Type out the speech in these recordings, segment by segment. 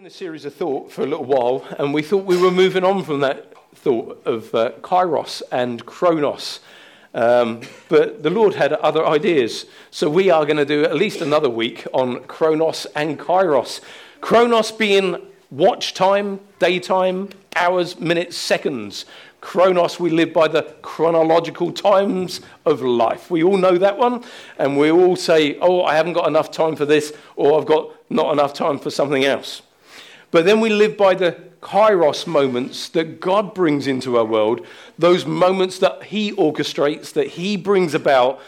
in a series of thought for a little while, and we thought we were moving on from that thought of uh, kairos and chronos. Um, but the Lord had other ideas. So we are going to do at least another week on chronos and kairos. Chronos being watch time, daytime, hours, minutes, seconds. Chronos, we live by the chronological times of life. We all know that one, and we all say, Oh, I haven't got enough time for this, or I've got not enough time for something else. But then we live by the kairos moments that God brings into our world, those moments that He orchestrates, that He brings about,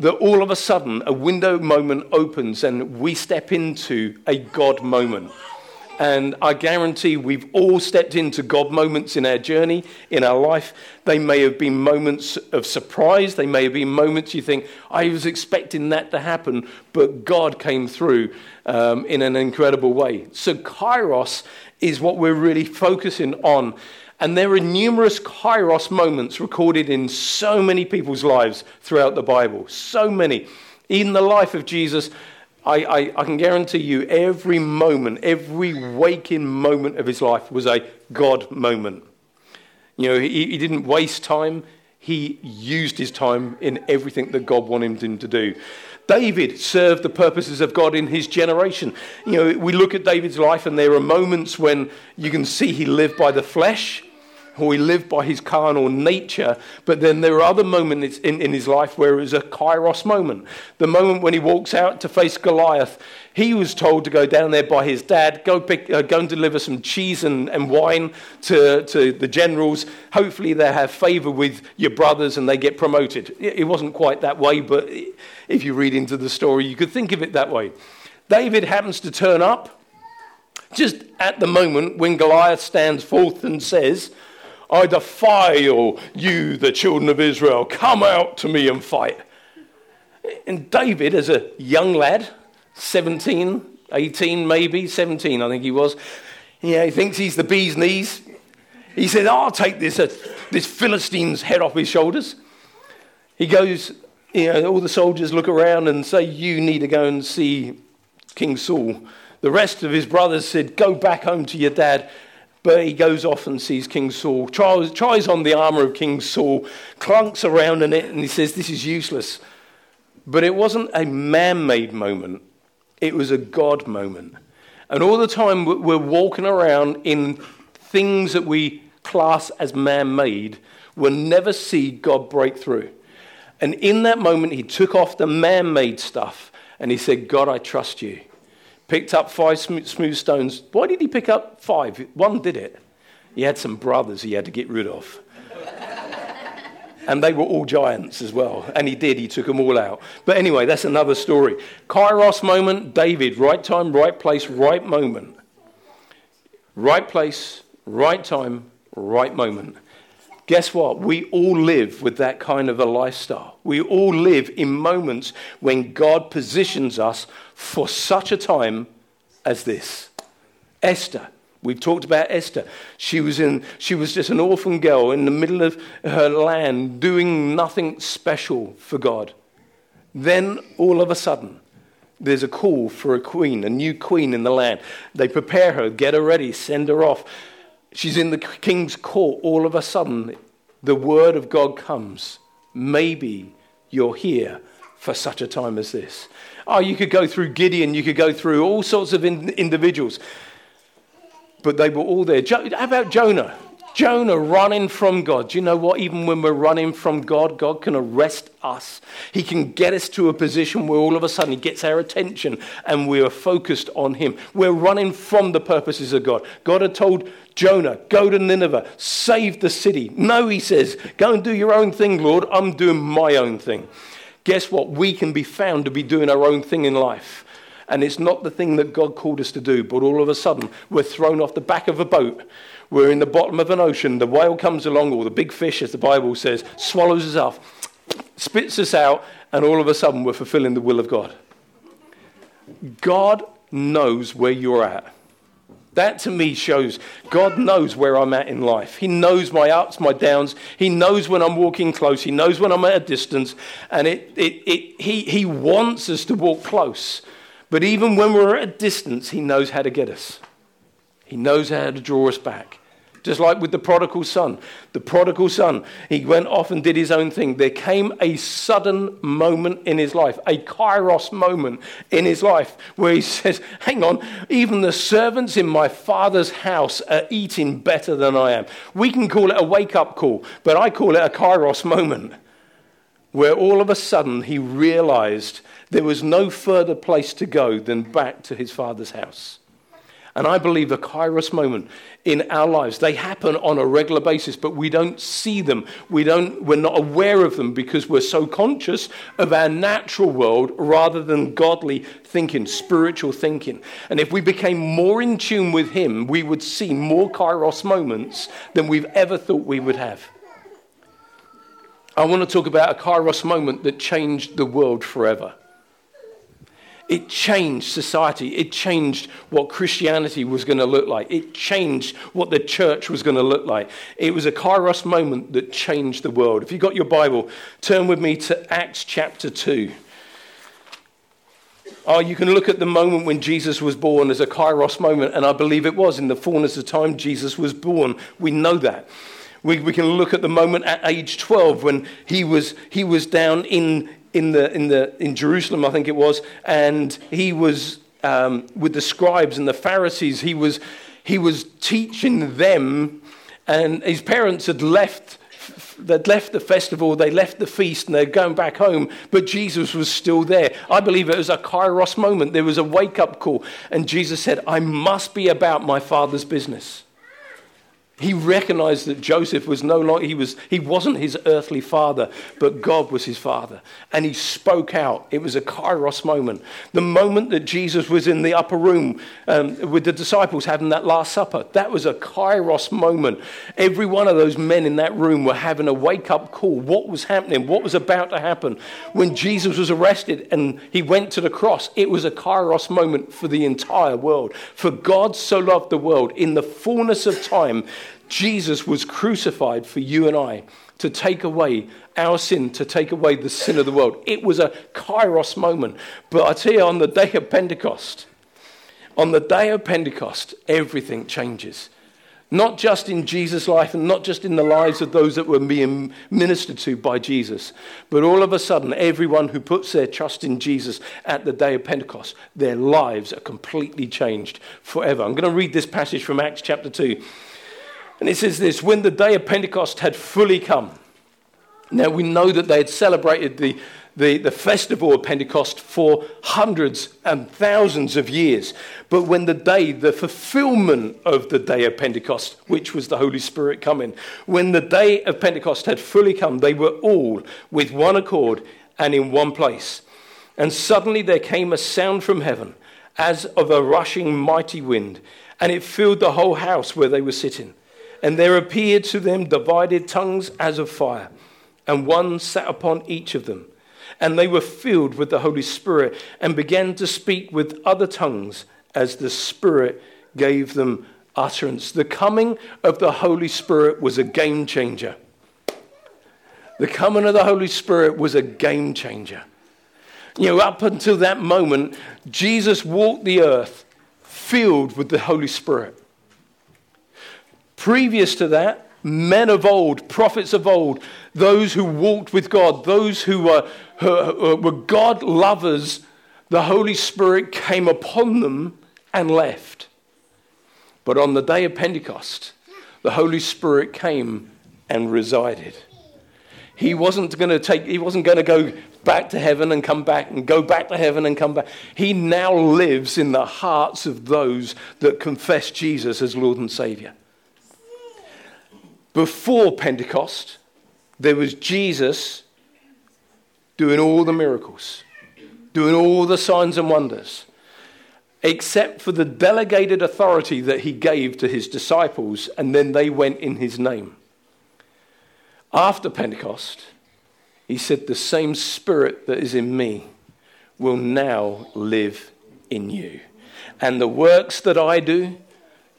that all of a sudden a window moment opens and we step into a God moment. And I guarantee we've all stepped into God moments in our journey, in our life. They may have been moments of surprise. They may have been moments you think, I was expecting that to happen, but God came through um, in an incredible way. So, Kairos is what we're really focusing on. And there are numerous Kairos moments recorded in so many people's lives throughout the Bible. So many. In the life of Jesus, I, I, I, can guarantee you every moment, every waking moment of his life was a God moment. You know, he, he didn't waste time, he used his time in everything that God wanted him to do. David served the purposes of God in his generation. You know, we look at David's life, and there are moments when you can see he lived by the flesh or he lived by his carnal nature. But then there are other moments in, in his life where it was a kairos moment. The moment when he walks out to face Goliath, he was told to go down there by his dad, go, pick, uh, go and deliver some cheese and, and wine to, to the generals. Hopefully, they have favor with your brothers and they get promoted. It wasn't quite that way, but if you read into the story, you could think of it that way. David happens to turn up just at the moment when Goliath stands forth and says, I defy you, the children of Israel. Come out to me and fight. And David, as a young lad, 17, 18 maybe, 17 I think he was, yeah, he thinks he's the bee's knees. He said, I'll take this, uh, this Philistine's head off his shoulders. He goes, you know, all the soldiers look around and say, You need to go and see King Saul. The rest of his brothers said, Go back home to your dad. But he goes off and sees King Saul, tries, tries on the armor of King Saul, clunks around in it, and he says, This is useless. But it wasn't a man made moment, it was a God moment. And all the time we're walking around in things that we class as man made, we'll never see God break through. And in that moment, he took off the man made stuff and he said, God, I trust you picked up five smooth stones. Why did he pick up five? One did it. He had some brothers he had to get rid of. and they were all giants as well. And he did, he took them all out. But anyway, that's another story. Kairos moment, David, right time, right place, right moment. Right place, right time, right moment. Guess what? We all live with that kind of a lifestyle. We all live in moments when God positions us for such a time as this. Esther. We've talked about Esther. She was, in, she was just an orphan girl in the middle of her land doing nothing special for God. Then, all of a sudden, there's a call for a queen, a new queen in the land. They prepare her, get her ready, send her off. She's in the king's court. All of a sudden, the word of God comes. Maybe you're here for such a time as this. Oh, you could go through Gideon, you could go through all sorts of in- individuals. But they were all there. Jo- how about Jonah? Jonah running from God. Do you know what? Even when we're running from God, God can arrest us. He can get us to a position where all of a sudden He gets our attention and we are focused on Him. We're running from the purposes of God. God had told Jonah, go to Nineveh, save the city. No, He says, go and do your own thing, Lord. I'm doing my own thing. Guess what? We can be found to be doing our own thing in life. And it's not the thing that God called us to do, but all of a sudden we're thrown off the back of a boat we're in the bottom of an ocean. The whale comes along, or the big fish, as the Bible says, swallows us up, spits us out, and all of a sudden we're fulfilling the will of God. God knows where you're at. That to me shows God knows where I'm at in life. He knows my ups, my downs. He knows when I'm walking close. He knows when I'm at a distance. And it, it, it, he, he wants us to walk close. But even when we're at a distance, He knows how to get us. He knows how to draw us back. Just like with the prodigal son. The prodigal son, he went off and did his own thing. There came a sudden moment in his life, a kairos moment in his life, where he says, Hang on, even the servants in my father's house are eating better than I am. We can call it a wake up call, but I call it a kairos moment, where all of a sudden he realized there was no further place to go than back to his father's house. And I believe the kairos moment in our lives, they happen on a regular basis, but we don't see them. We don't, we're not aware of them because we're so conscious of our natural world rather than godly thinking, spiritual thinking. And if we became more in tune with Him, we would see more kairos moments than we've ever thought we would have. I want to talk about a kairos moment that changed the world forever. It changed society. It changed what Christianity was going to look like. It changed what the church was going to look like. It was a kairos moment that changed the world. If you've got your Bible, turn with me to Acts chapter 2. Oh, you can look at the moment when Jesus was born as a kairos moment, and I believe it was. In the fullness of time, Jesus was born. We know that. We, we can look at the moment at age 12 when he was, he was down in, in, the, in, the, in Jerusalem, I think it was, and he was um, with the scribes and the Pharisees. He was, he was teaching them, and his parents had left. They'd left the festival, they left the feast, and they're going back home, but Jesus was still there. I believe it was a kairos moment. There was a wake up call, and Jesus said, I must be about my Father's business. He recognized that Joseph was no longer, he, was, he wasn't his earthly father, but God was his father. And he spoke out. It was a kairos moment. The moment that Jesus was in the upper room um, with the disciples having that Last Supper, that was a kairos moment. Every one of those men in that room were having a wake up call. What was happening? What was about to happen? When Jesus was arrested and he went to the cross, it was a kairos moment for the entire world. For God so loved the world in the fullness of time Jesus was crucified for you and I to take away our sin, to take away the sin of the world. It was a kairos moment. But I tell you, on the day of Pentecost, on the day of Pentecost, everything changes. Not just in Jesus' life and not just in the lives of those that were being ministered to by Jesus, but all of a sudden, everyone who puts their trust in Jesus at the day of Pentecost, their lives are completely changed forever. I'm going to read this passage from Acts chapter 2. And it says this when the day of Pentecost had fully come. Now we know that they had celebrated the, the, the festival of Pentecost for hundreds and thousands of years. But when the day, the fulfillment of the day of Pentecost, which was the Holy Spirit coming, when the day of Pentecost had fully come, they were all with one accord and in one place. And suddenly there came a sound from heaven as of a rushing mighty wind, and it filled the whole house where they were sitting. And there appeared to them divided tongues as of fire, and one sat upon each of them. And they were filled with the Holy Spirit and began to speak with other tongues as the Spirit gave them utterance. The coming of the Holy Spirit was a game changer. The coming of the Holy Spirit was a game changer. You know, up until that moment, Jesus walked the earth filled with the Holy Spirit. Previous to that, men of old, prophets of old, those who walked with God, those who were, who were God lovers, the Holy Spirit came upon them and left. But on the day of Pentecost, the Holy Spirit came and resided. He wasn't going to take, he wasn't going to go back to heaven and come back and go back to heaven and come back. He now lives in the hearts of those that confess Jesus as Lord and Savior. Before Pentecost, there was Jesus doing all the miracles, doing all the signs and wonders, except for the delegated authority that he gave to his disciples, and then they went in his name. After Pentecost, he said, The same spirit that is in me will now live in you. And the works that I do,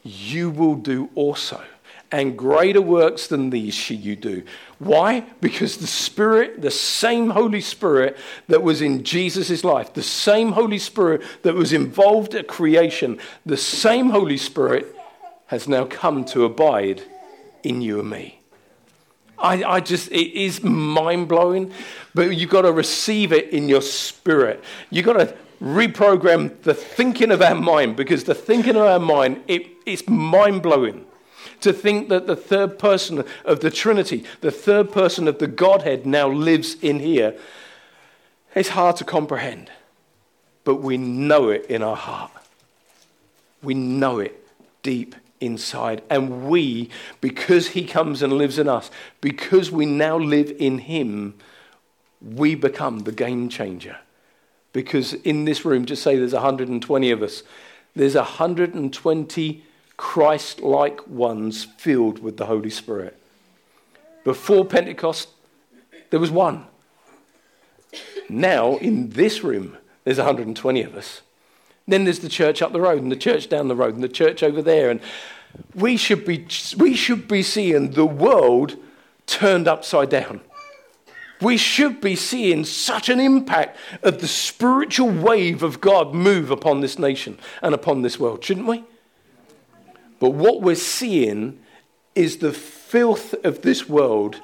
you will do also and greater works than these shall you do. Why? Because the Spirit, the same Holy Spirit that was in Jesus' life, the same Holy Spirit that was involved at creation, the same Holy Spirit has now come to abide in you and me. I, I just, it is mind blowing, but you've got to receive it in your spirit. You've got to reprogram the thinking of our mind because the thinking of our mind, it, it's mind blowing to think that the third person of the Trinity, the third person of the Godhead now lives in here. It's hard to comprehend, but we know it in our heart. We know it deep inside. And we, because He comes and lives in us, because we now live in Him, we become the game changer. Because in this room, just say there's 120 of us, there's 120 Christ like ones filled with the Holy Spirit. Before Pentecost, there was one. Now, in this room, there's 120 of us. Then there's the church up the road, and the church down the road, and the church over there. And we should be, we should be seeing the world turned upside down. We should be seeing such an impact of the spiritual wave of God move upon this nation and upon this world, shouldn't we? But what we're seeing is the filth of this world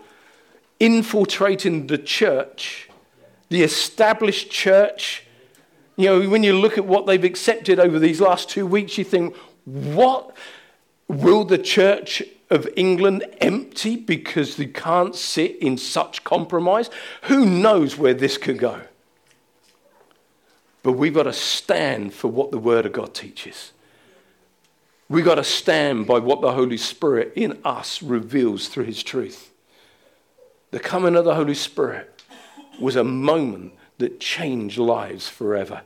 infiltrating the church, the established church. You know, when you look at what they've accepted over these last two weeks, you think, what? Will the Church of England empty because they can't sit in such compromise? Who knows where this could go? But we've got to stand for what the Word of God teaches. We've got to stand by what the Holy Spirit in us reveals through His truth. The coming of the Holy Spirit was a moment that changed lives forever.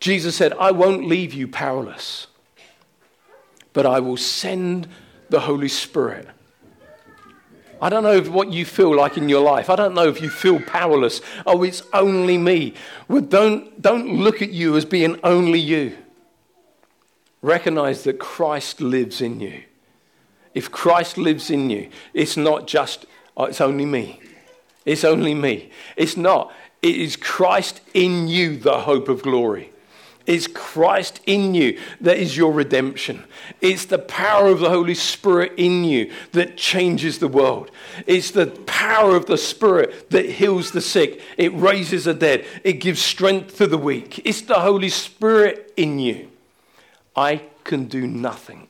Jesus said, I won't leave you powerless but I will send the Holy Spirit. I don't know what you feel like in your life. I don't know if you feel powerless. Oh, it's only me. Well, don't, don't look at you as being only you. Recognize that Christ lives in you. If Christ lives in you, it's not just, oh, it's only me. It's only me. It's not. It is Christ in you, the hope of glory. It's Christ in you that is your redemption. It's the power of the Holy Spirit in you that changes the world. It's the power of the Spirit that heals the sick. It raises the dead. It gives strength to the weak. It's the Holy Spirit in you. I can do nothing.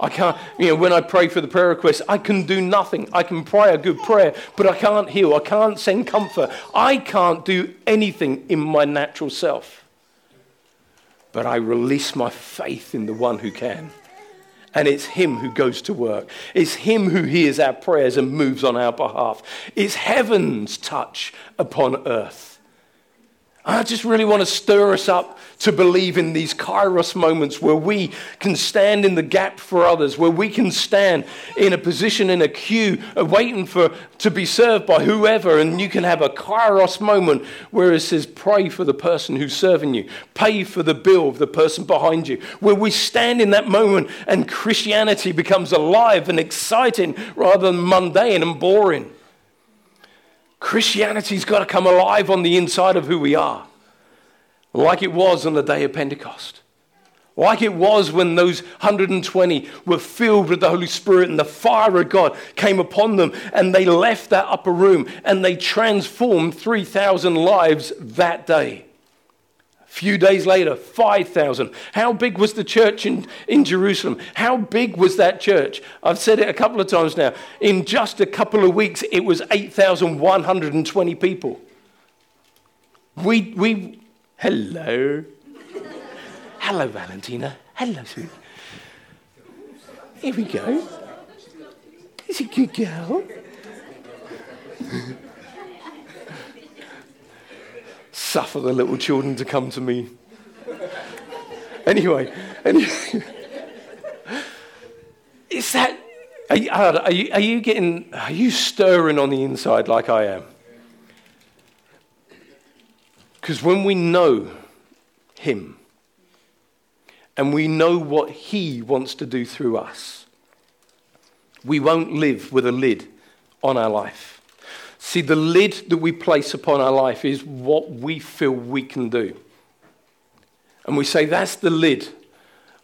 I can't, you know, when I pray for the prayer request, I can do nothing. I can pray a good prayer, but I can't heal. I can't send comfort. I can't do anything in my natural self but I release my faith in the one who can. And it's Him who goes to work. It's Him who hears our prayers and moves on our behalf. It's heaven's touch upon earth. I just really want to stir us up to believe in these kairos moments where we can stand in the gap for others, where we can stand in a position in a queue uh, waiting for to be served by whoever, and you can have a kairos moment where it says, Pray for the person who's serving you, pay for the bill of the person behind you, where we stand in that moment and Christianity becomes alive and exciting rather than mundane and boring. Christianity's got to come alive on the inside of who we are like it was on the day of Pentecost. Like it was when those 120 were filled with the Holy Spirit and the fire of God came upon them and they left that upper room and they transformed 3,000 lives that day. Few days later, 5,000. How big was the church in, in Jerusalem? How big was that church? I've said it a couple of times now. In just a couple of weeks, it was 8,120 people. We, we, Hello. Hello, Valentina. Hello, sweetie. Here we go. Is a good girl. Suffer the little children to come to me. Anyway, anyway. is that. Are you, are, you, are you getting. Are you stirring on the inside like I am? Because when we know Him and we know what He wants to do through us, we won't live with a lid on our life. See, the lid that we place upon our life is what we feel we can do. And we say, that's the lid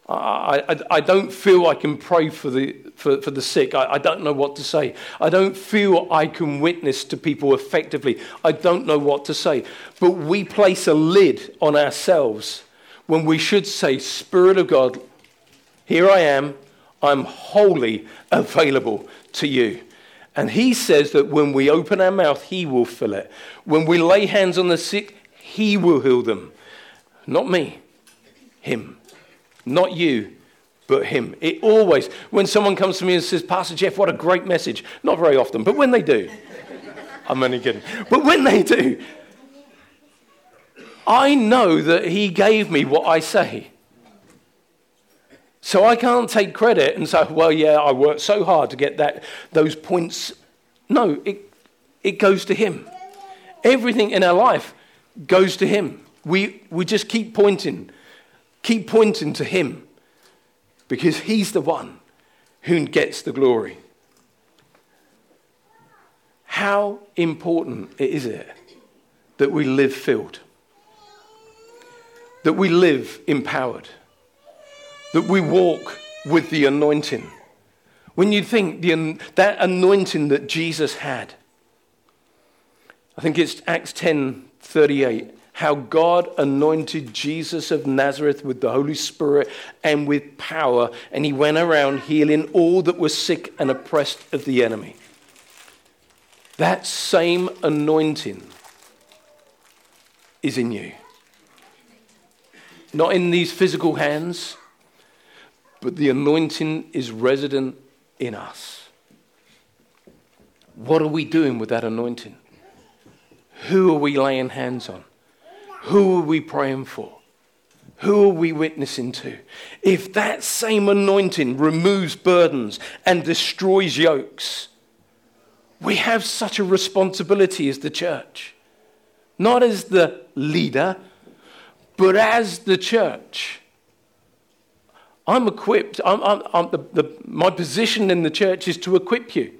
I, I, I, don't feel I can pray for the, for, for the sick. I, I don't know what to say. I don't feel I can witness to people effectively. I don't know what to say. But we place a lid on ourselves when we should say, Spirit of God, here I am. I'm wholly available to you. And he says that when we open our mouth, he will fill it. When we lay hands on the sick, he will heal them. Not me, him. Not you, but him. It always, when someone comes to me and says, Pastor Jeff, what a great message, not very often, but when they do, I'm only kidding, but when they do, I know that he gave me what I say. So I can't take credit and say, well, yeah, I worked so hard to get that, those points. No, it, it goes to him. Everything in our life goes to him. We, we just keep pointing Keep pointing to Him because He's the one who gets the glory. How important is it that we live filled? That we live empowered? That we walk with the anointing? When you think the, that anointing that Jesus had, I think it's Acts 10 38 how God anointed Jesus of Nazareth with the Holy Spirit and with power, and he went around healing all that were sick and oppressed of the enemy. That same anointing is in you. Not in these physical hands, but the anointing is resident in us. What are we doing with that anointing? Who are we laying hands on? Who are we praying for? Who are we witnessing to? If that same anointing removes burdens and destroys yokes, we have such a responsibility as the church. Not as the leader, but as the church. I'm equipped, I'm, I'm, I'm the, the, my position in the church is to equip you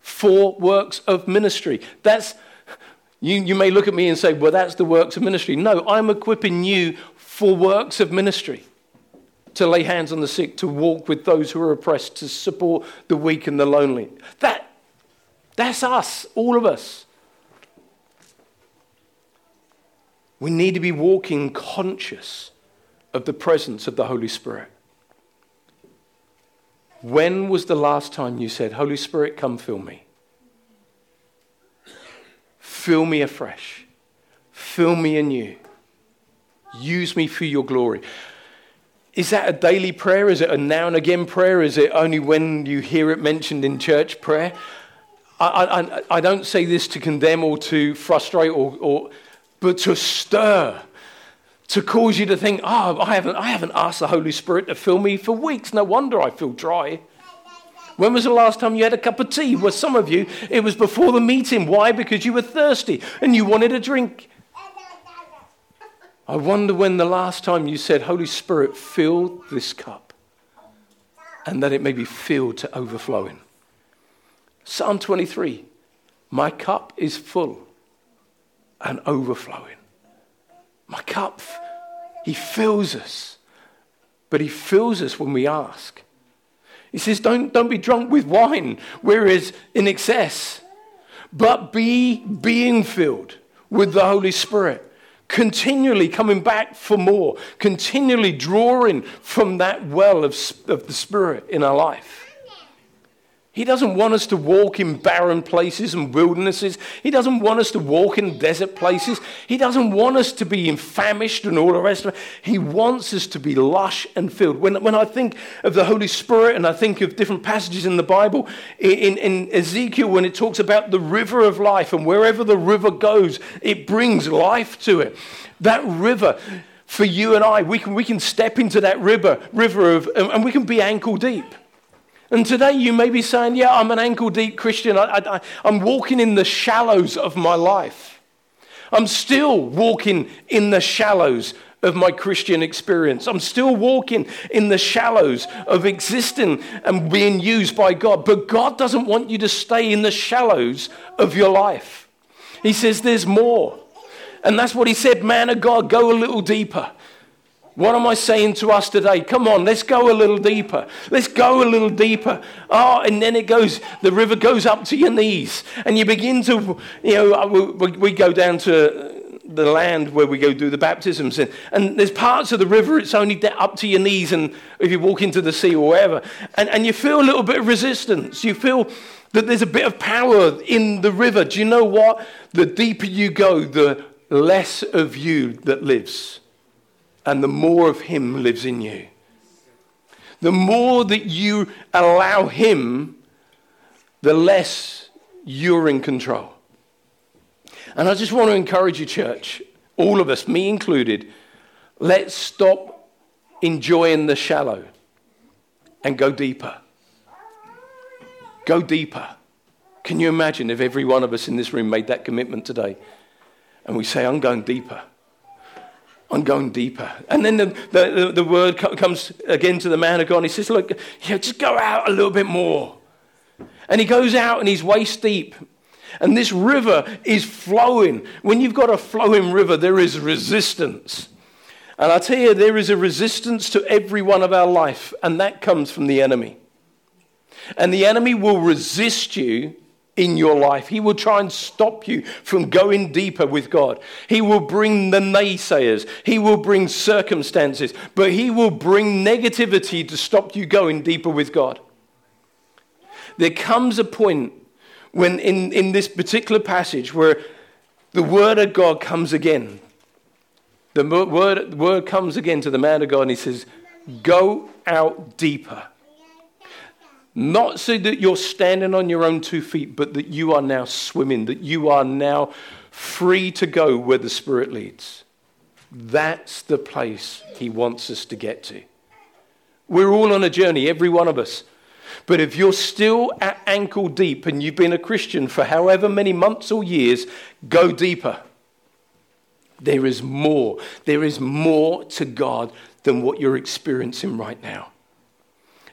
for works of ministry. That's you, you may look at me and say, well, that's the works of ministry. No, I'm equipping you for works of ministry to lay hands on the sick, to walk with those who are oppressed, to support the weak and the lonely. That, that's us, all of us. We need to be walking conscious of the presence of the Holy Spirit. When was the last time you said, Holy Spirit, come fill me? Fill me afresh. Fill me anew. Use me for your glory. Is that a daily prayer? Is it a now and again prayer? Is it only when you hear it mentioned in church prayer? I, I, I don't say this to condemn or to frustrate, or, or, but to stir, to cause you to think, oh, I haven't, I haven't asked the Holy Spirit to fill me for weeks. No wonder I feel dry. When was the last time you had a cup of tea? Well, some of you, it was before the meeting. Why? Because you were thirsty and you wanted a drink. I wonder when the last time you said, Holy Spirit, fill this cup and that it may be filled to overflowing. Psalm 23 My cup is full and overflowing. My cup, He fills us, but He fills us when we ask. He says, don't, don't be drunk with wine, whereas in excess, but be being filled with the Holy Spirit. Continually coming back for more, continually drawing from that well of, of the Spirit in our life. He doesn't want us to walk in barren places and wildernesses. He doesn't want us to walk in desert places. He doesn't want us to be famished and all the rest of it. He wants us to be lush and filled. When, when I think of the Holy Spirit and I think of different passages in the Bible, in, in Ezekiel, when it talks about the river of life and wherever the river goes, it brings life to it. That river, for you and I, we can, we can step into that river, river of, and we can be ankle deep. And today you may be saying, Yeah, I'm an ankle deep Christian. I, am walking in the shallows of my life. I'm still walking in the shallows of my Christian experience. I'm still walking in the shallows of existing and being used by God. But God doesn't want you to stay in the shallows of your life. He says there's more. And that's what He said, man of God, go a little deeper. What am I saying to us today? Come on, let's go a little deeper. Let's go a little deeper. Oh, and then it goes, the river goes up to your knees. And you begin to, you know, uh, we, we go down to uh, the land where we go do the baptisms. And, and there's parts of the river, it's only up to your knees. And if you walk into the sea or wherever, and, and you feel a little bit of resistance. You feel that there's a bit of power in the river. Do you know what? The deeper you go, the less of you that lives and the more of Him lives in you. The more that you allow Him, the less you're in control. And I just want to encourage you, church, all of us, me included, let's stop enjoying the shallow and go deeper. Go deeper. Can you imagine if every one of us in this room made that commitment today? And we say, I'm going deeper. I'm going deeper. And then the, the, the, word comes again to the man of God. And he says, Look, yeah, just go out a little bit more. And he goes out and he's waist deep. And this river is flowing. When you've got a flowing river, there is resistance. And I tell you, there is a resistance to every one of our life, and that comes from the enemy. And the enemy will resist you in your life. He will try and stop you from going deeper with God. He will bring the naysayers. He will bring circumstances, but he will bring negativity to stop you going deeper with God. There comes a point when, in, in this particular passage, where the word of God comes again. The word, word comes again to the man of God, and he says, Go out deeper. Not so that you're standing on your own two feet, but that you are now swimming, that you are now free to go where the Spirit leads. That's the place He wants us to get to. We're all on a journey, every one of us. But if you're still at ankle deep and you've been a Christian for however many months or years, go deeper. There is more. There is more to God than what you're experiencing right now.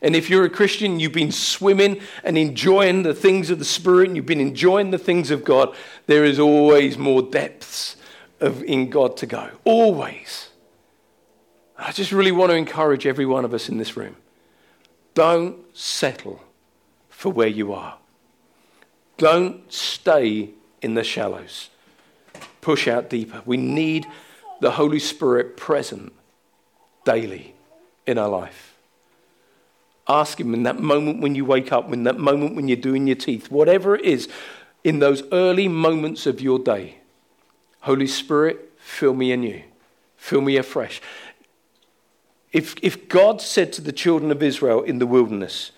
And if you're a Christian, you've been swimming and enjoying the things of the Spirit, and you've been enjoying the things of God, there is always more depths of, in God to go. Always. I just really want to encourage every one of us in this room. Don't settle for where you are. Don't stay in the shallows. Push out deeper. We need the Holy Spirit present daily in our life. Ask Him in that moment when you wake up, in that moment when you're doing your teeth, whatever it is, in those early moments of your day. Holy Spirit, fill me anew, fill me afresh. If, if God said to the children of Israel in the wilderness,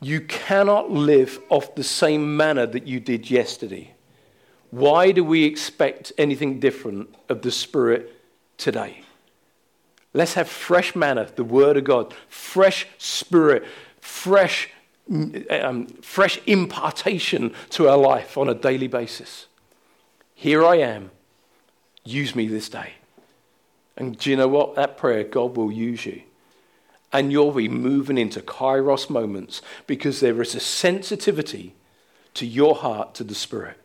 You cannot live off the same manna that you did yesterday, why do we expect anything different of the Spirit today? Let's have fresh manna, the Word of God, fresh spirit, fresh, um, fresh impartation to our life on a daily basis. Here I am. Use me this day. And do you know what? That prayer, God will use you. And you'll be moving into kairos moments because there is a sensitivity to your heart, to the Spirit.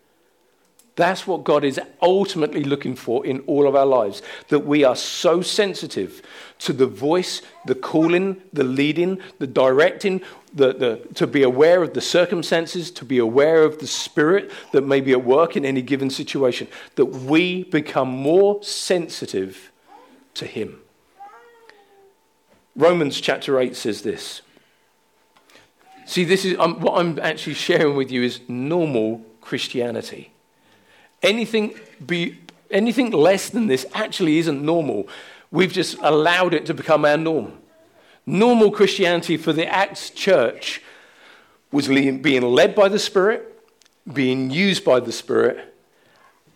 That's what God is ultimately looking for in all of our lives. That we are so sensitive to the voice, the calling, the leading, the directing, the, the, to be aware of the circumstances, to be aware of the spirit that may be at work in any given situation. That we become more sensitive to Him. Romans chapter 8 says this. See, this is um, what I'm actually sharing with you is normal Christianity. Anything, be, anything less than this actually isn't normal. We've just allowed it to become our norm. Normal Christianity for the Acts church was being led by the Spirit, being used by the Spirit,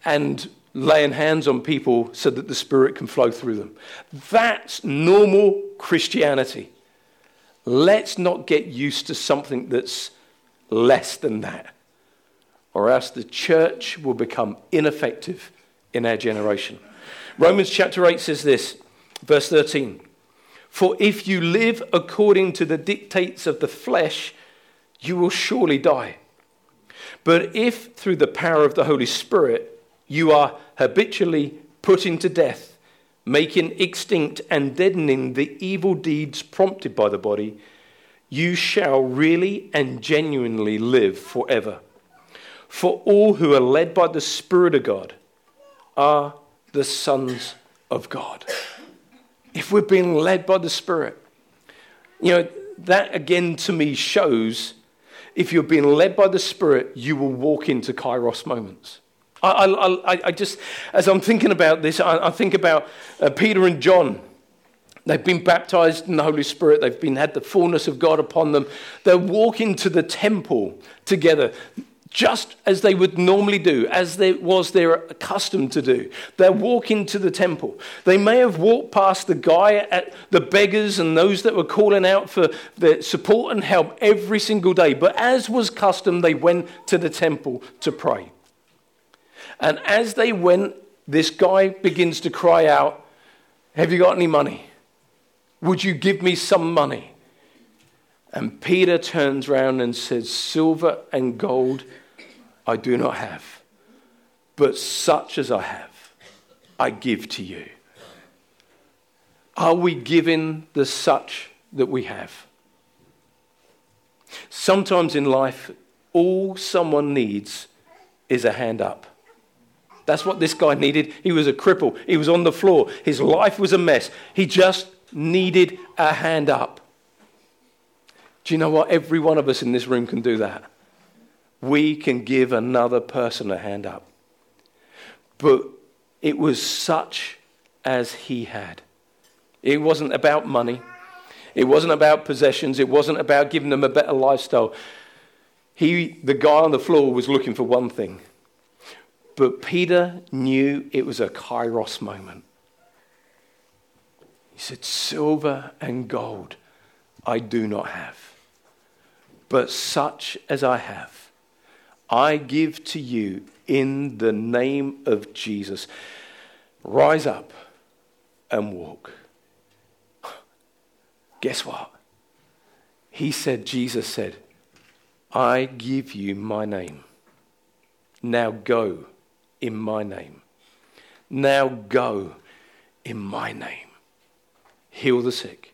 and laying hands on people so that the Spirit can flow through them. That's normal Christianity. Let's not get used to something that's less than that or else the church will become ineffective in our generation. Romans chapter 8 says this, verse 13 For if you live according to the dictates of the flesh, you will surely die. But if through the power of the Holy Spirit you are habitually put into death making extinct and deadening the evil deeds prompted by the body, you shall really and genuinely live forever. For all who are led by the Spirit of God are the sons of God. If we're being led by the Spirit, you know, that again to me shows if you're being led by the Spirit, you will walk into kairos moments. I, I, I just, as I'm thinking about this, I, I think about uh, Peter and John. They've been baptized in the Holy Spirit. They've been had the fullness of God upon them. They're walking to the temple together, just as they would normally do, as they was they're accustomed to do. They're walking to the temple. They may have walked past the guy at the beggars and those that were calling out for the support and help every single day. But as was custom, they went to the temple to pray. And as they went, this guy begins to cry out, Have you got any money? Would you give me some money? And Peter turns round and says, Silver and gold I do not have, but such as I have, I give to you. Are we giving the such that we have? Sometimes in life, all someone needs is a hand up. That's what this guy needed. He was a cripple. He was on the floor. His life was a mess. He just needed a hand up. Do you know what? Every one of us in this room can do that. We can give another person a hand up. But it was such as he had. It wasn't about money. It wasn't about possessions. It wasn't about giving them a better lifestyle. He, the guy on the floor, was looking for one thing but Peter knew it was a kairos moment. He said, Silver and gold I do not have, but such as I have, I give to you in the name of Jesus. Rise up and walk. Guess what? He said, Jesus said, I give you my name. Now go in my name. Now go in my name. Heal the sick,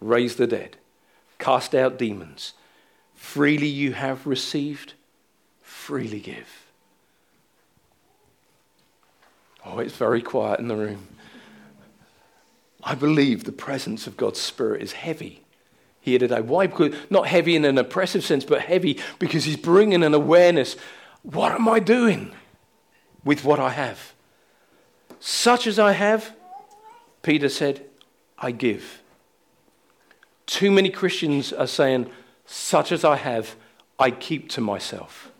raise the dead, cast out demons. Freely you have received, freely give. Oh, it's very quiet in the room. I believe the presence of God's Spirit is heavy here today. Why? Because not heavy in an oppressive sense, but heavy because He's bringing an awareness. What am I doing? with what I have. Such as I have, Peter said, I give. Too many Christians are saying, such as I have, I keep to myself.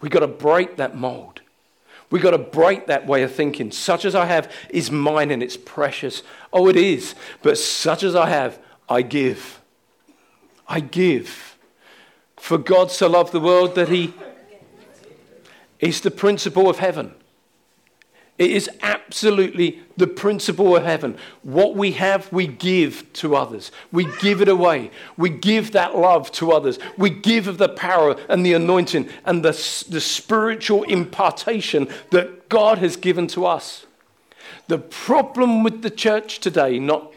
We've got to break that mold. We've got to break that way of thinking. Such as I have is mine and it's precious. Oh, it is. But such as I have, I give. I give. For God so loved the world that he is the principle of heaven. It is absolutely the principle of heaven. What we have, we give to others. We give it away. We give that love to others. We give of the power and the anointing and the, the spiritual impartation that God has given to us. The problem with the church today, not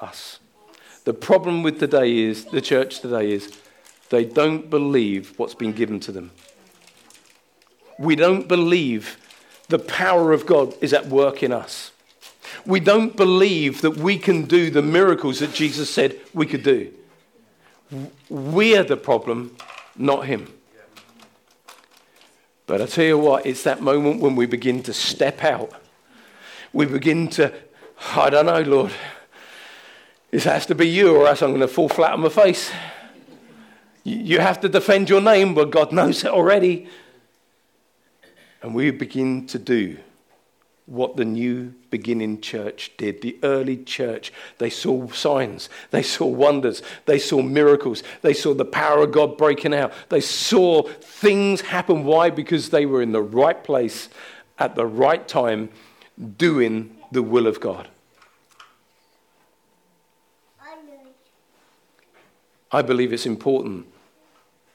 us, the problem with today is, the church today is, they don't believe what's been given to them we don't believe the power of God is at work in us. We don't believe that we can do the miracles that Jesus said we could do. We're the problem, not Him. But I tell you what, it's that moment when we begin to step out. We begin to, I don't know, Lord, this has to be you, or else I'm going to fall flat on my face. You have to defend your name, but God knows it already. And we begin to do what the new beginning church did. The early church, they saw signs, they saw wonders, they saw miracles, they saw the power of God breaking out, they saw things happen. Why? Because they were in the right place at the right time doing the will of God. I believe it's important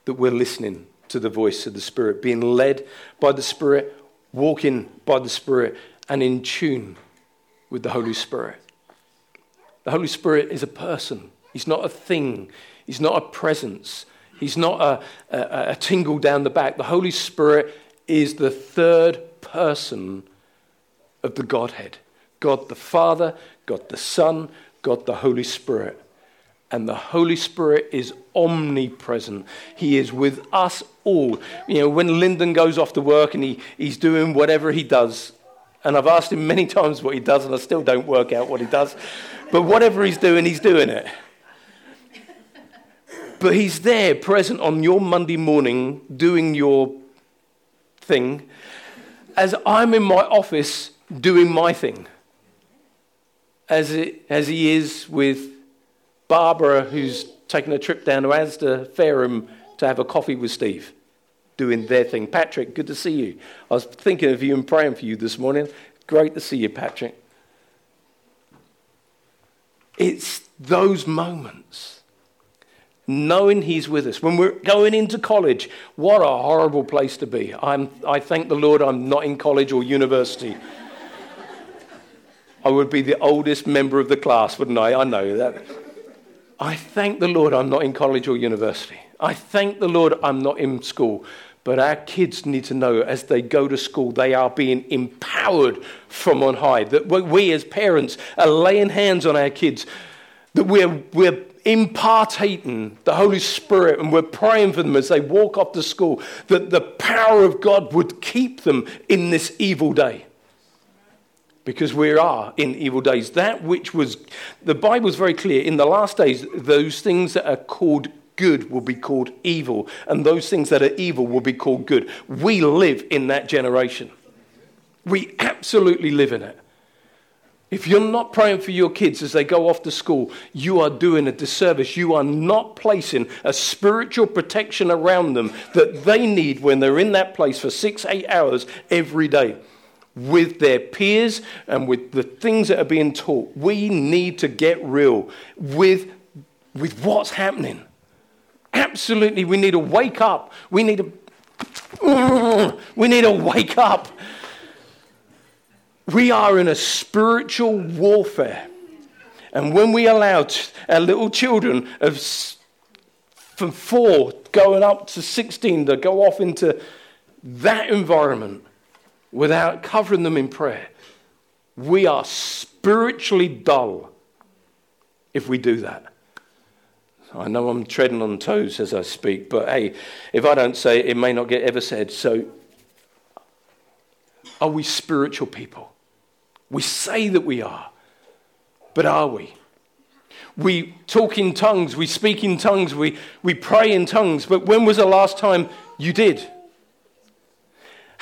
that we're listening to the voice of the Spirit, being led by the Spirit, walking by the Spirit, and in tune with the Holy Spirit. The Holy Spirit is a person, He's not a thing, He's not a presence, He's not a, a, a tingle down the back. The Holy Spirit is the third person of the Godhead God the Father, God the Son, God the Holy Spirit. And the Holy Spirit is omnipresent. He is with us all. You know, when Lyndon goes off to work and he, he's doing whatever he does, and I've asked him many times what he does, and I still don't work out what he does. But whatever he's doing, he's doing it. But he's there, present on your Monday morning, doing your thing, as I'm in my office doing my thing. As, it, as he is with Barbara, who's taking a trip down to Asda Fareham to have a coffee with Steve, doing their thing. Patrick, good to see you. I was thinking of you and praying for you this morning. Great to see you, Patrick. It's those moments knowing He's with us. When we're going into college, what a horrible place to be. I'm, I thank the Lord I'm not in college or university. I would be the oldest member of the class, wouldn't I? I know that. I thank the Lord I'm not in college or university. I thank the Lord I'm not in school. But our kids need to know as they go to school, they are being empowered from on high. That we as parents are laying hands on our kids, that we're, we're impartating the Holy Spirit and we're praying for them as they walk off to school, that the power of God would keep them in this evil day. Because we are in evil days. That which was, the Bible is very clear, in the last days, those things that are called good will be called evil, and those things that are evil will be called good. We live in that generation. We absolutely live in it. If you're not praying for your kids as they go off to school, you are doing a disservice. You are not placing a spiritual protection around them that they need when they're in that place for six, eight hours every day with their peers and with the things that are being taught. We need to get real with, with what's happening. Absolutely, we need to wake up. We need to, we need to wake up we are in a spiritual warfare. And when we allow our little children of from four going up to 16 to go off into that environment without covering them in prayer, we are spiritually dull if we do that. I know I'm treading on toes as I speak, but hey, if I don't say it, it may not get ever said. So, are we spiritual people? We say that we are, but are we? We talk in tongues, we speak in tongues, we, we pray in tongues, but when was the last time you did?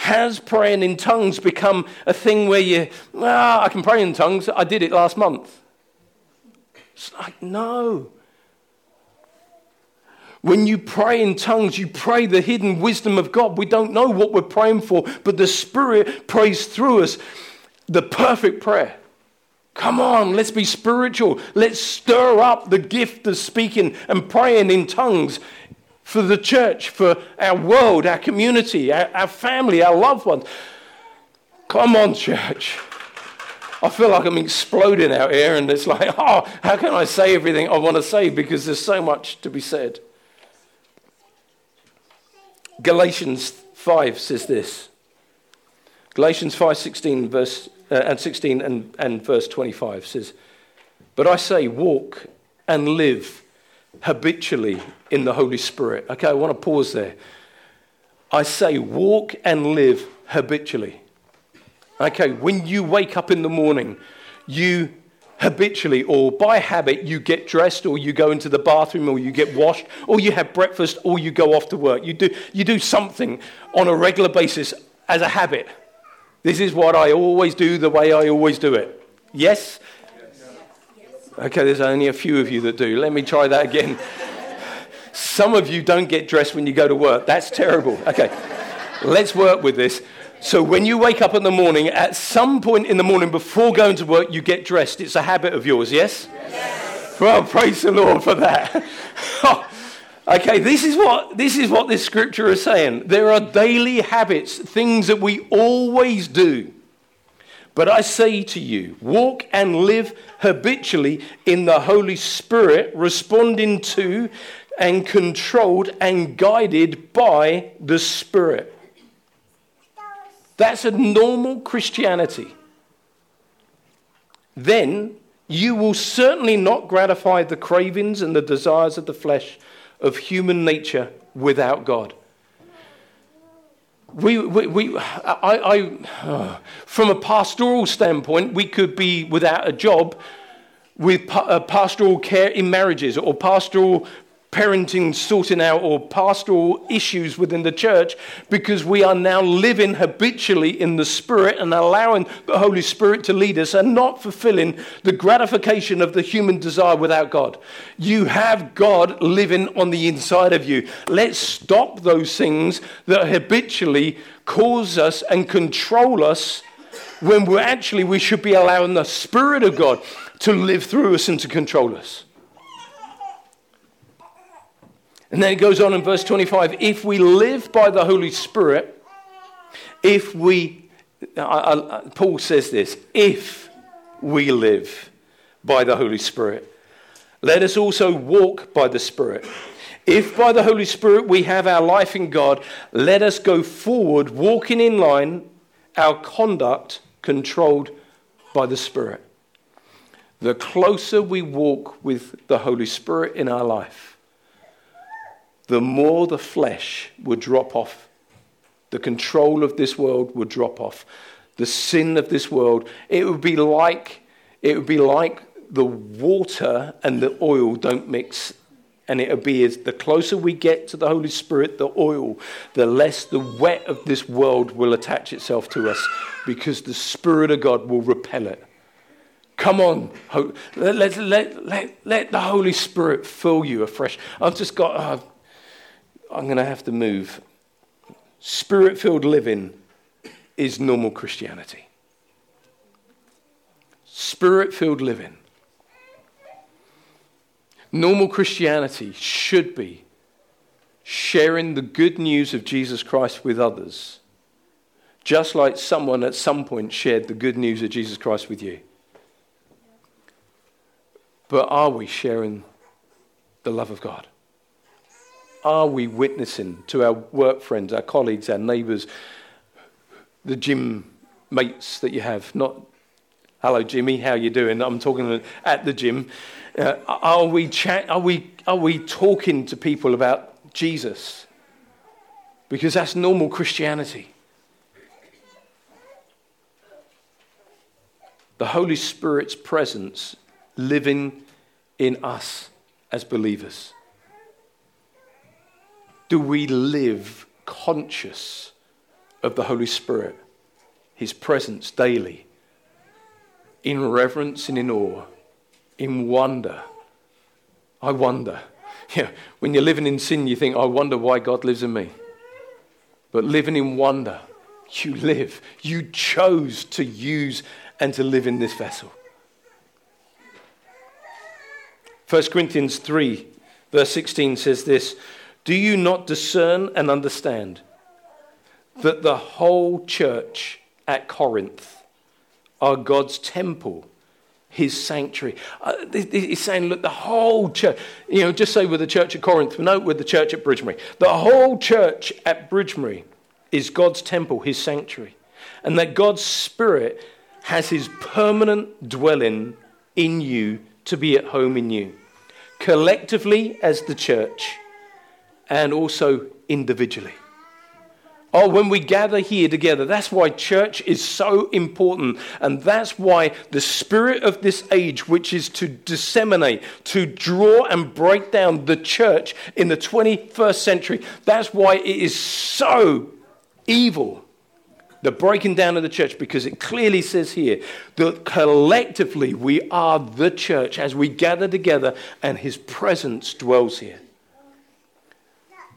Has praying in tongues become a thing where you, ah, I can pray in tongues, I did it last month? It's like, no. When you pray in tongues, you pray the hidden wisdom of God. We don't know what we're praying for, but the Spirit prays through us the perfect prayer. Come on, let's be spiritual. Let's stir up the gift of speaking and praying in tongues for the church, for our world, our community, our, our family, our loved ones. Come on, church. I feel like I'm exploding out here, and it's like, oh, how can I say everything I want to say because there's so much to be said. Galatians 5 says this. Galatians 5:16 verse uh, and 16 and, and verse 25 says, But I say, walk and live habitually in the Holy Spirit. Okay, I want to pause there. I say, walk and live habitually. Okay, when you wake up in the morning, you habitually or by habit you get dressed or you go into the bathroom or you get washed or you have breakfast or you go off to work you do, you do something on a regular basis as a habit this is what I always do the way I always do it. Yes? Okay, there's only a few of you that do. Let me try that again. Some of you don't get dressed when you go to work. That's terrible. Okay, let's work with this. So, when you wake up in the morning, at some point in the morning before going to work, you get dressed. It's a habit of yours, yes? yes. Well, praise the Lord for that. Okay, this is what this is what this scripture is saying. There are daily habits, things that we always do. But I say to you, walk and live habitually in the Holy Spirit, responding to and controlled and guided by the Spirit. That's a normal Christianity. Then you will certainly not gratify the cravings and the desires of the flesh of human nature without God. We, we, we I, I, from a pastoral standpoint, we could be without a job with uh, pastoral care in marriages or pastoral parenting sorting out or pastoral issues within the church because we are now living habitually in the Spirit and allowing the Holy Spirit to lead us and not fulfilling the gratification of the human desire without God. You have God living on the inside of you. Let's stop those things that habitually cause us and control us when we're actually, we should be allowing the Spirit of God to live through us and to control us. And then it goes on in verse 25 if we live by the Holy Spirit, if we, I, I, Paul says this, if we live by the Holy Spirit, let us also walk by the Spirit. If by the Holy Spirit we have our life in God, let us go forward, walking in line, our conduct controlled by the Spirit. The closer we walk with the Holy Spirit in our life, the more the flesh would drop off. The control of this world would drop off. The sin of this world, it would be like, it would be like the water and the oil don't mix. And it would be as the closer we get to the Holy Spirit, the oil, the less the wet of this world will attach itself to us because the Spirit of God will repel it. Come on, let, let, let, let, the Holy Spirit fill you afresh. I've just got, uh, I'm going to have to move. Spirit filled living is normal Christianity. Spirit filled living. Normal Christianity should be sharing the good news of Jesus Christ with others, just like someone at some point shared the good news of Jesus Christ with you. But are we sharing the love of God? Are we witnessing to our work friends, our colleagues, our neighbours, the gym mates that you have? Not, hello, Jimmy, how you doing? I'm talking at the gym. Uh, are, we chat, are, we, are we talking to people about Jesus? Because that's normal Christianity. The Holy Spirit's presence living in us as believers. Do we live conscious of the Holy Spirit, His presence daily, in reverence and in awe, in wonder? I wonder. Yeah, when you're living in sin, you think, I wonder why God lives in me. But living in wonder, you live. You chose to use and to live in this vessel. 1 Corinthians 3, verse 16 says this do you not discern and understand that the whole church at Corinth are God's temple, his sanctuary? Uh, he's saying, look, the whole church, you know, just say with the church at Corinth, no, with the church at Bridgemere. The whole church at Bridgemere is God's temple, his sanctuary. And that God's Spirit has his permanent dwelling in you to be at home in you. Collectively, as the church, and also individually. Oh, when we gather here together, that's why church is so important. And that's why the spirit of this age, which is to disseminate, to draw and break down the church in the 21st century, that's why it is so evil, the breaking down of the church, because it clearly says here that collectively we are the church as we gather together and his presence dwells here.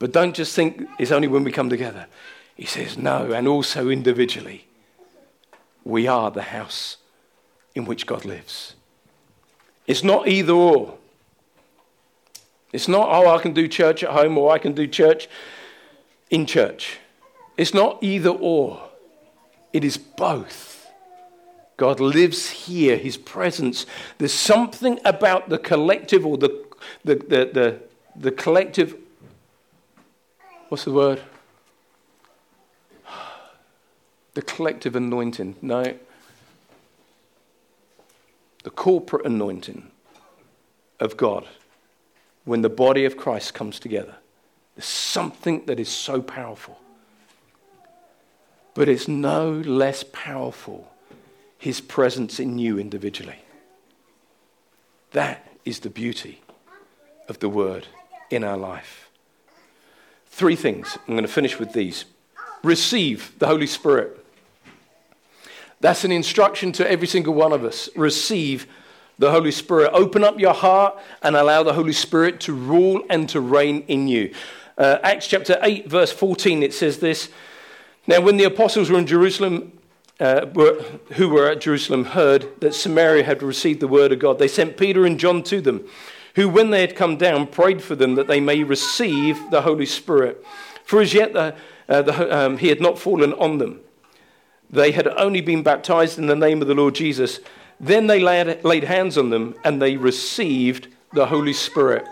But don't just think it's only when we come together. He says, no, and also individually. We are the house in which God lives. It's not either or. It's not, oh, I can do church at home or I can do church in church. It's not either or. It is both. God lives here, his presence. There's something about the collective or the, the, the, the, the collective, what's the word? The collective anointing. No. The corporate anointing of God when the body of Christ comes together. There's something that is so powerful. But it's no less powerful his presence in you individually. That is the beauty of the word in our life. Three things. I'm going to finish with these. Receive the Holy Spirit. That's an instruction to every single one of us. Receive the Holy Spirit. Open up your heart and allow the Holy Spirit to rule and to reign in you. Uh, Acts chapter 8, verse 14, it says this Now, when the apostles were in Jerusalem, uh, were, who were at Jerusalem heard that Samaria had received the word of God, they sent Peter and John to them, who, when they had come down, prayed for them that they may receive the Holy Spirit. For as yet the, uh, the, um, he had not fallen on them. They had only been baptized in the name of the Lord Jesus. Then they laid, laid hands on them and they received the Holy Spirit.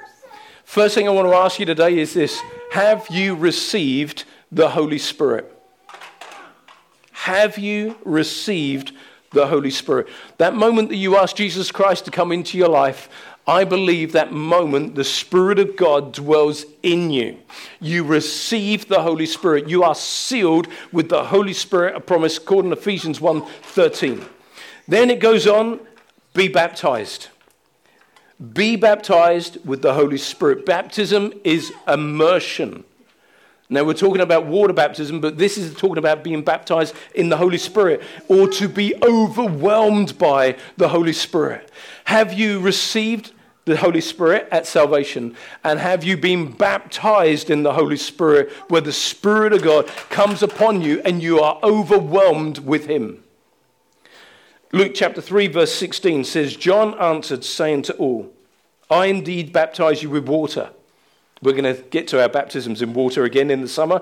First thing I want to ask you today is this Have you received the Holy Spirit? Have you received the Holy Spirit? That moment that you ask Jesus Christ to come into your life, I believe that moment the Spirit of God dwells in you. You receive the Holy Spirit. You are sealed with the Holy Spirit, a promise according to Ephesians 1:13. Then it goes on, be baptized. Be baptized with the Holy Spirit. Baptism is immersion. Now, we're talking about water baptism, but this is talking about being baptized in the Holy Spirit or to be overwhelmed by the Holy Spirit. Have you received the Holy Spirit at salvation? And have you been baptized in the Holy Spirit where the Spirit of God comes upon you and you are overwhelmed with Him? Luke chapter 3, verse 16 says, John answered, saying to all, I indeed baptize you with water we're going to get to our baptisms in water again in the summer.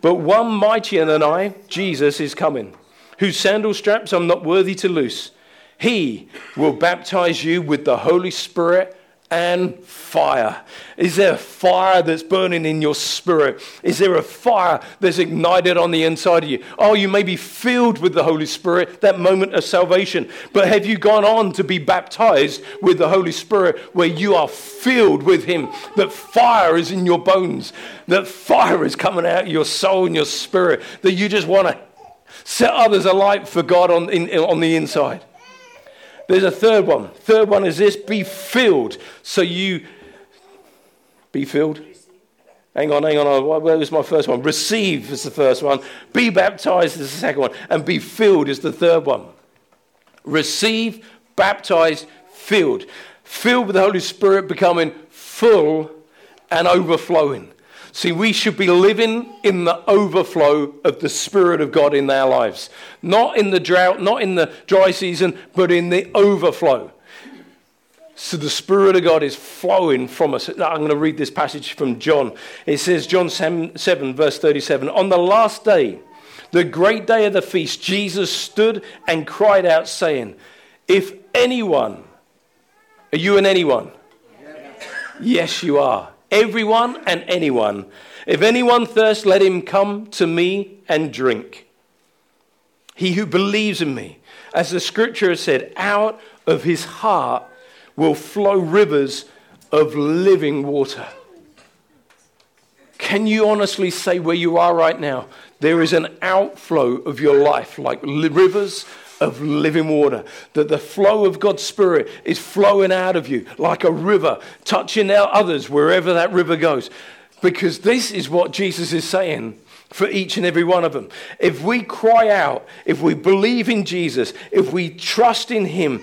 But one mightier than I, Jesus, is coming, whose sandal straps I'm not worthy to loose. He will baptize you with the Holy Spirit and fire? Is there a fire that's burning in your spirit? Is there a fire that's ignited on the inside of you? Oh, you may be filled with the Holy Spirit, that moment of salvation. But have you gone on to be baptized with the Holy Spirit where you are filled with Him? That fire is in your bones, that fire is coming out of your soul and your spirit, that you just want to set others alight for God on, in, on the inside. There's a third one. Third one is this be filled. So you be filled. Hang on, hang on. Where was my first one? Receive is the first one. Be baptized is the second one. And be filled is the third one. Receive, baptized, filled. Filled with the Holy Spirit, becoming full and overflowing. See, we should be living in the overflow of the Spirit of God in our lives. Not in the drought, not in the dry season, but in the overflow. So the Spirit of God is flowing from us. I'm going to read this passage from John. It says, John 7, 7, verse 37 On the last day, the great day of the feast, Jesus stood and cried out, saying, If anyone, are you an anyone? Yes, yes you are everyone and anyone. If anyone thirsts, let him come to me and drink. He who believes in me, as the scripture has said, out of his heart will flow rivers of living water. Can you honestly say where you are right now? There is an outflow of your life like rivers of living water. That the flow of God's Spirit is flowing out of you like a river, touching others wherever that river goes. Because this is what Jesus is saying for each and every one of them. If we cry out, if we believe in Jesus, if we trust in Him,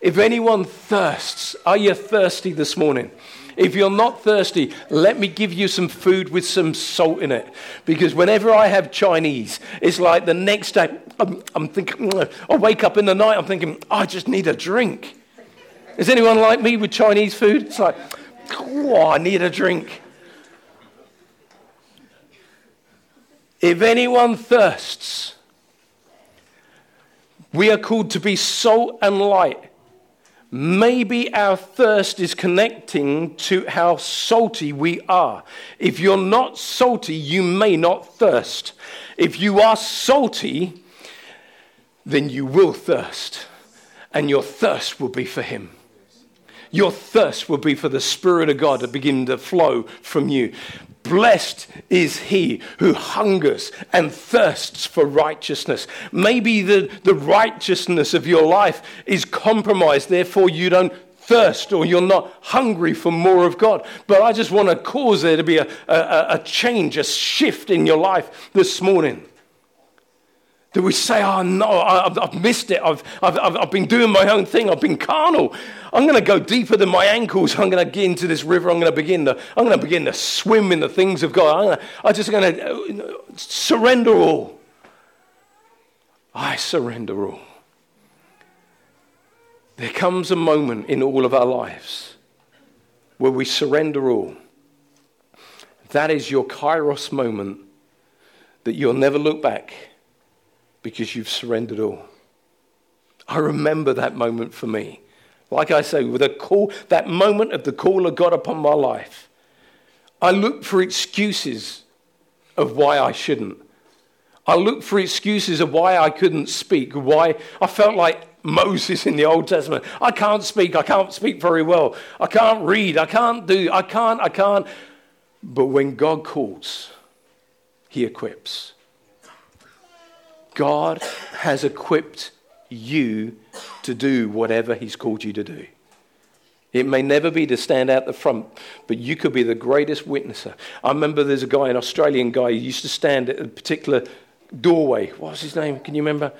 if anyone thirsts, are you thirsty this morning? If you're not thirsty, let me give you some food with some salt in it. Because whenever I have Chinese, it's like the next day, I'm, I'm thinking, I wake up in the night, I'm thinking, I just need a drink. Is anyone like me with Chinese food? It's like, oh, I need a drink. If anyone thirsts, We are called to be salt and light. Maybe our thirst is connecting to how salty we are. If you're not salty, you may not thirst. If you are salty, then you will thirst, and your thirst will be for Him. Your thirst will be for the Spirit of God to begin to flow from you. Blessed is he who hungers and thirsts for righteousness. Maybe the, the righteousness of your life is compromised, therefore, you don't thirst or you're not hungry for more of God. But I just want to cause there to be a, a, a change, a shift in your life this morning. Do we say, oh no, I've, I've missed it. I've, I've, I've been doing my own thing. I've been carnal. I'm going to go deeper than my ankles. I'm going to get into this river. I'm going to begin to, I'm going to begin to swim in the things of God. I'm, to, I'm just going to surrender all. I surrender all. There comes a moment in all of our lives where we surrender all. That is your kairos moment that you'll never look back because you've surrendered all. I remember that moment for me. Like I say, with a call, that moment of the call of God upon my life, I looked for excuses of why I shouldn't. I looked for excuses of why I couldn't speak, why I felt like Moses in the Old Testament. I can't speak, I can't speak very well, I can't read, I can't do, I can't, I can't. But when God calls, He equips. God has equipped you to do whatever He's called you to do. It may never be to stand out the front, but you could be the greatest witnesser. I remember there's a guy, an Australian guy, who used to stand at a particular doorway. What was his name? Can you remember?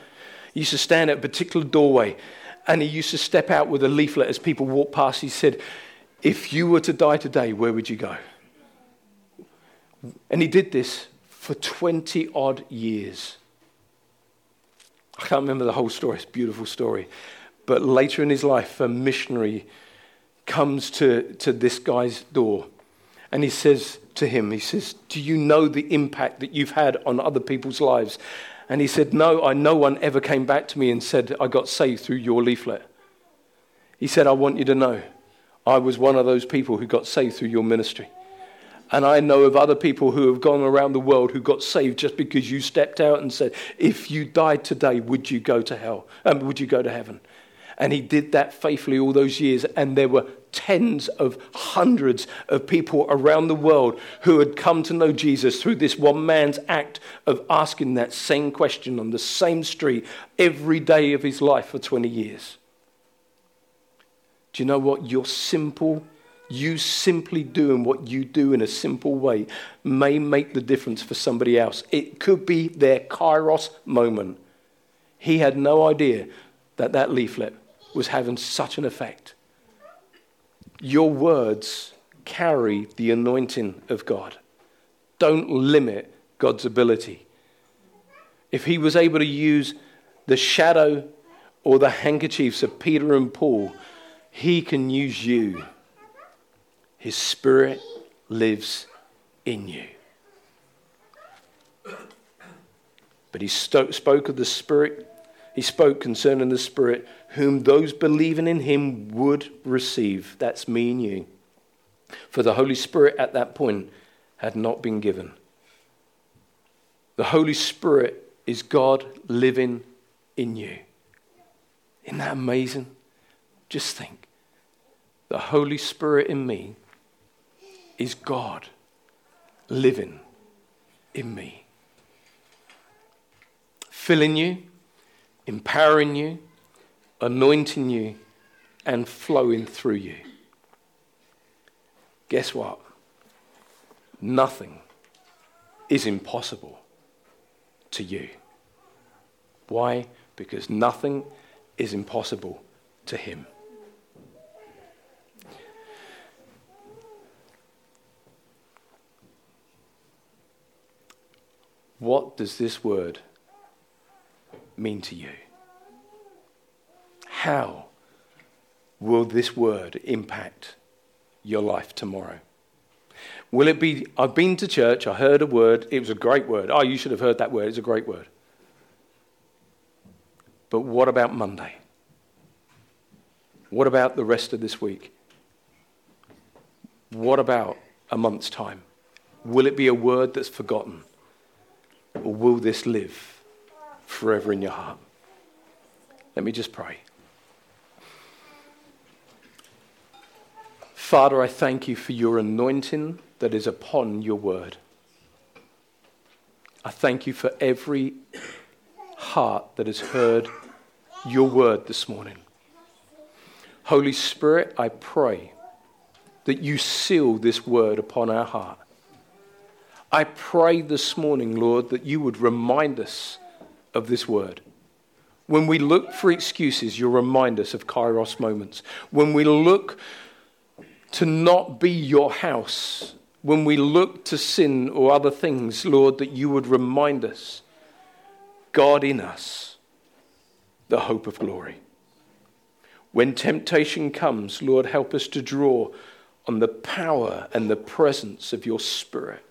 He used to stand at a particular doorway and he used to step out with a leaflet as people walked past. He said, If you were to die today, where would you go? And he did this for 20 odd years. I can't remember the whole story, it's a beautiful story. But later in his life, a missionary comes to, to this guy's door and he says to him, he says, Do you know the impact that you've had on other people's lives? And he said, No, I, no one ever came back to me and said, I got saved through your leaflet. He said, I want you to know, I was one of those people who got saved through your ministry. And I know of other people who have gone around the world who got saved just because you stepped out and said, If you died today, would you go to hell? Um, would you go to heaven? And he did that faithfully all those years. And there were tens of hundreds of people around the world who had come to know Jesus through this one man's act of asking that same question on the same street every day of his life for 20 years. Do you know what? Your simple you simply doing what you do in a simple way may make the difference for somebody else. It could be their kairos moment. He had no idea that that leaflet was having such an effect. Your words carry the anointing of God. Don't limit God's ability. If he was able to use the shadow or the handkerchiefs of Peter and Paul, he can use you. His Spirit lives in you. But he spoke of the Spirit, he spoke concerning the Spirit, whom those believing in him would receive. That's me and you. For the Holy Spirit at that point had not been given. The Holy Spirit is God living in you. Isn't that amazing? Just think. The Holy Spirit in me is God living in me, filling you, empowering you, anointing you, and flowing through you. Guess what? Nothing is impossible to you. Why? Because nothing is impossible to Him. What does this word mean to you? How will this word impact your life tomorrow? Will it be, I've been to church, I heard a word, it was a great word. Oh, you should have heard that word, it's a great word. But what about Monday? What about the rest of this week? What about a month's time? Will it be a word that's forgotten? Or will this live forever in your heart? Let me just pray. Father, I thank you for your anointing that is upon your word. I thank you for every heart that has heard your word this morning. Holy Spirit, I pray that you seal this word upon our heart. I pray this morning, Lord, that you would remind us of this word. When we look for excuses, you'll remind us of kairos moments. When we look to not be your house, when we look to sin or other things, Lord, that you would remind us, God in us, the hope of glory. When temptation comes, Lord, help us to draw on the power and the presence of your Spirit.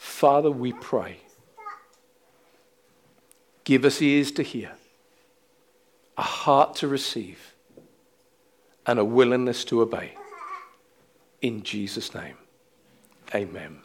Father, we pray. Give us ears to hear, a heart to receive, and a willingness to obey. In Jesus' name, amen.